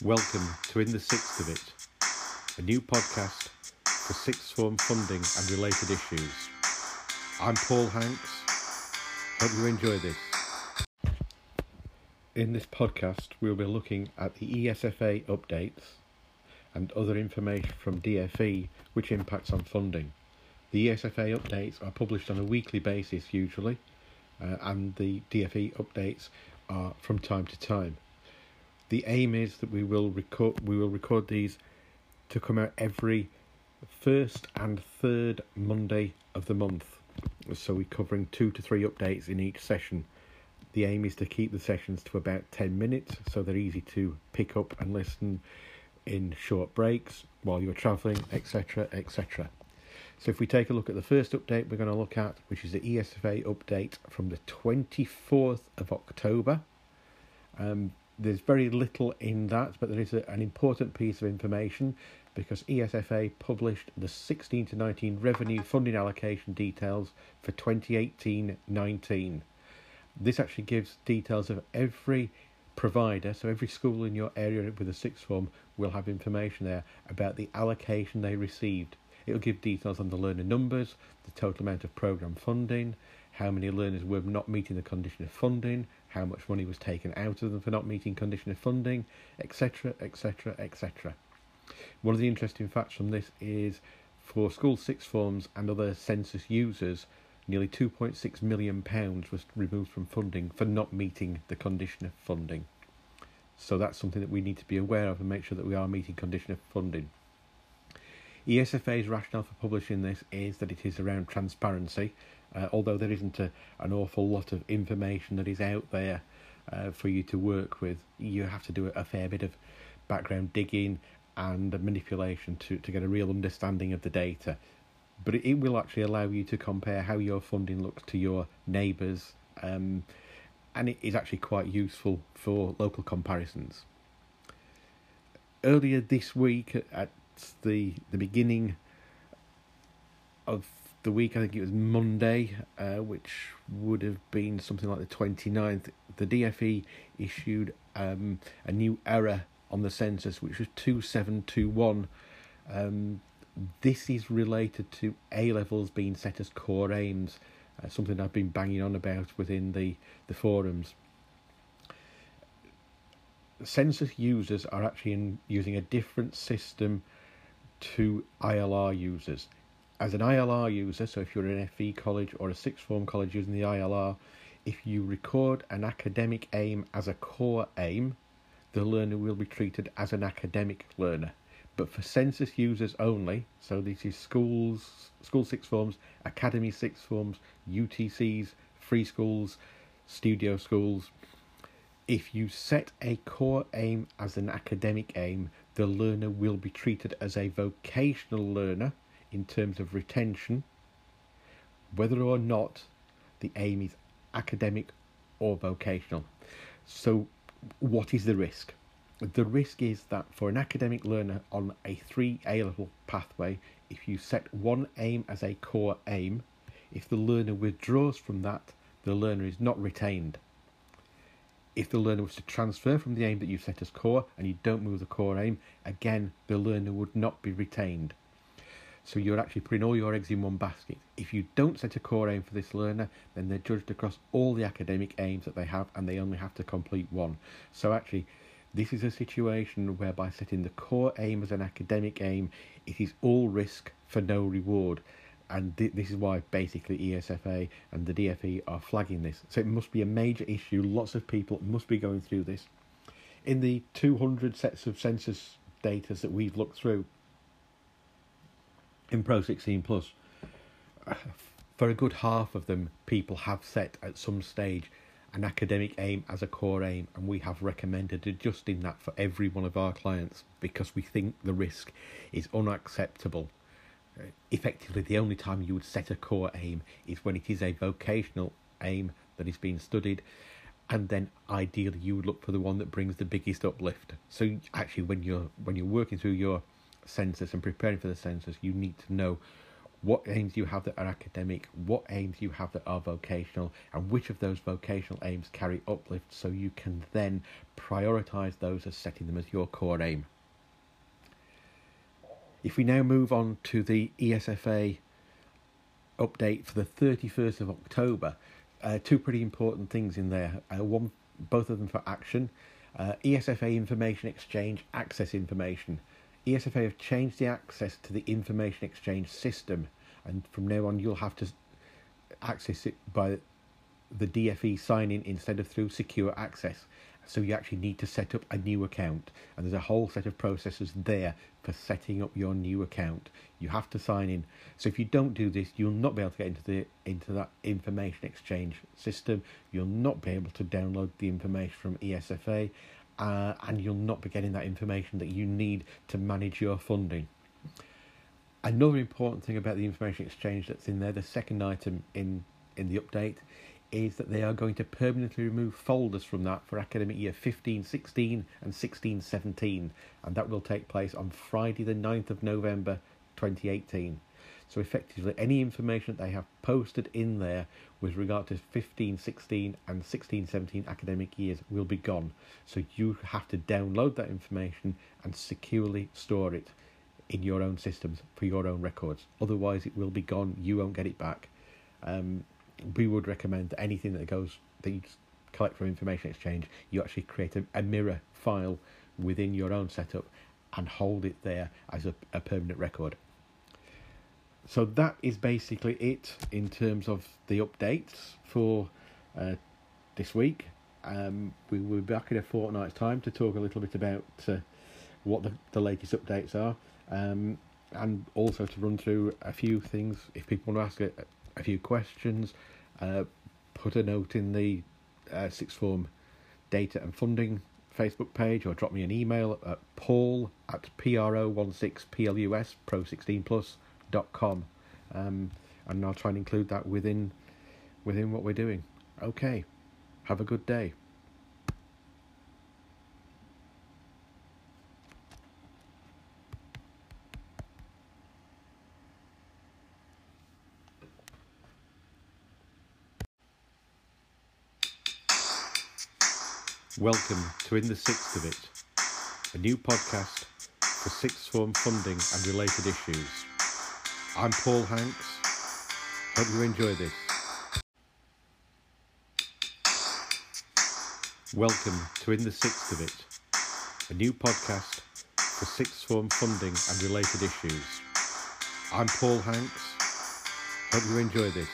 Welcome to In the Sixth of It, a new podcast for sixth form funding and related issues. I'm Paul Hanks. Hope you enjoy this. In this podcast, we'll be looking at the ESFA updates and other information from DFE which impacts on funding. The ESFA updates are published on a weekly basis usually, uh, and the DFE updates are from time to time. The aim is that we will record we will record these to come out every first and third Monday of the month. So we're covering two to three updates in each session. The aim is to keep the sessions to about 10 minutes so they're easy to pick up and listen in short breaks while you're travelling, etc. etc. So if we take a look at the first update we're going to look at, which is the ESFA update from the 24th of October. Um, there's very little in that, but there is a, an important piece of information because ESFA published the 16 to 19 revenue funding allocation details for 2018 19. This actually gives details of every provider, so every school in your area with a sixth form will have information there about the allocation they received. It will give details on the learner numbers, the total amount of programme funding, how many learners were not meeting the condition of funding, how much money was taken out of them for not meeting condition of funding, etc., etc., etc. One of the interesting facts from this is for school sixth forms and other census users, nearly £2.6 million was removed from funding for not meeting the condition of funding. So that's something that we need to be aware of and make sure that we are meeting condition of funding. ESFA's rationale for publishing this is that it is around transparency uh, although there isn't a, an awful lot of information that is out there uh, for you to work with, you have to do a fair bit of background digging and manipulation to, to get a real understanding of the data. But it, will actually allow you to compare how your funding looks to your neighbours, um, and it is actually quite useful for local comparisons. Earlier this week, at the the beginning of the week, I think it was Monday, uh, which would have been something like the 29th, the DFE issued um, a new error on the census, which was 2721. Um, this is related to A levels being set as core aims, uh, something I've been banging on about within the, the forums. Census users are actually in, using a different system to ILR users as an ILR user, so if you're an FE college or a sixth form college using the ILR, if you record an academic aim as a core aim, the learner will be treated as an academic learner. But for census users only, so this is schools, school sixth forms, academy sixth forms, UTCs, free schools, studio schools, if you set a core aim as an academic aim, the learner will be treated as a vocational learner in terms of retention, whether or not the aim is academic or vocational. So, what is the risk? The risk is that for an academic learner on a 3 A level pathway, if you set one aim as a core aim, if the learner withdraws from that, the learner is not retained. If the learner was to transfer from the aim that you set as core and you don't move the core aim, again, the learner would not be retained. So you're actually putting all your eggs in one basket. If you don't set a core aim for this learner, then they're judged across all the academic aims that they have and they only have to complete one. So actually, this is a situation whereby setting the core aim as an academic aim, it is all risk for no reward. And th- this is why basically ESFA and the DFE are flagging this. So it must be a major issue. Lots of people must be going through this. In the 200 sets of census data that we've looked through, in Pro 16 Plus, for a good half of them, people have set at some stage an academic aim as a core aim, and we have recommended adjusting that for every one of our clients because we think the risk is unacceptable. Effectively, the only time you would set a core aim is when it is a vocational aim that is being studied, and then ideally you would look for the one that brings the biggest uplift. So actually, when you're when you're working through your census and preparing for the census, you need to know what aims you have that are academic, what aims you have that are vocational, and which of those vocational aims carry uplift so you can then prioritise those as setting them as your core aim. If we now move on to the ESFA update for the 31st of October, uh, two pretty important things in there. Uh, one, both of them for action. Uh, ESFA Information Exchange Access Information. ESFA have changed the access to the information exchange system, and from now on you'll have to access it by the DFE sign-in instead of through secure access. So you actually need to set up a new account, and there's a whole set of processes there for setting up your new account. You have to sign in. So if you don't do this, you'll not be able to get into the into that information exchange system. You'll not be able to download the information from ESFA, uh, and you'll not be getting that information that you need to manage your funding. Another important thing about the information exchange that's in there, the second item in in the update, is that they are going to permanently remove folders from that for academic year 15 16 and 16 17 and that will take place on Friday the 9th of November 2018 so effectively any information that they have posted in there with regard to 15 16 and 16 17 academic years will be gone. So you have to download that information and securely store it in your own systems for your own records. Otherwise it will be gone. You won't get it back. Um, we would recommend that anything that goes that you collect from information exchange, you actually create a, a mirror file within your own setup and hold it there as a, a permanent record. So that is basically it in terms of the updates for uh, this week. Um, we will be back in a fortnight's time to talk a little bit about uh, what the, the latest updates are um, and also to run through a few things if people want to ask a, a few questions uh, put a note in the uh, sixth form data and funding Facebook page or drop me an email at paul at pro16plus pro16plus.com um, and I'll try and include that within within what we're doing. Okay, have a good day. Welcome to In the Sixth of It, a new podcast for sixth form funding and related issues. I'm Paul Hanks. Hope you enjoy this. Welcome to In the Sixth of It, a new podcast for sixth form funding and related issues. I'm Paul Hanks. Hope you enjoy this.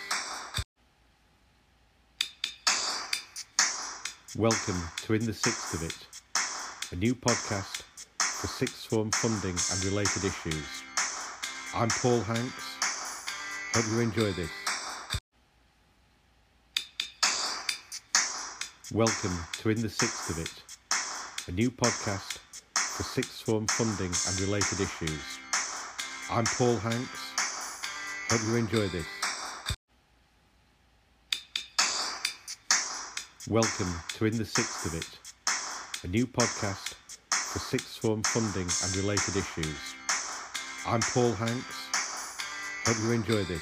Welcome to In the Sixth of It, a new podcast for sixth form funding and related issues. I'm Paul Hanks. Hope you enjoy this. Welcome to In the Sixth of It, a new podcast for sixth form funding and related issues. I'm Paul Hanks. Hope you enjoy this. Welcome to In the Sixth of It, a new podcast for sixth form funding and related issues. I'm Paul Hanks. Hope you enjoy this.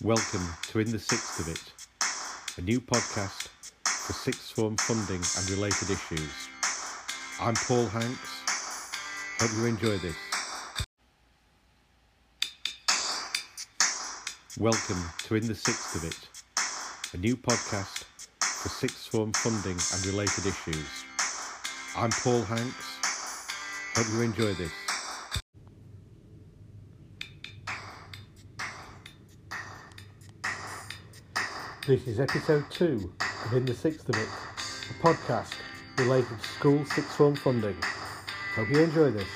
Welcome to In the Sixth of It, a new podcast for sixth form funding and related issues. I'm Paul Hanks. Hope you enjoy this. Welcome to In the Sixth of It, a new podcast for sixth form funding and related issues. I'm Paul Hanks. Hope you enjoy this. This is episode two of In the Sixth of It, a podcast related to school sixth form funding. Hope you enjoy this.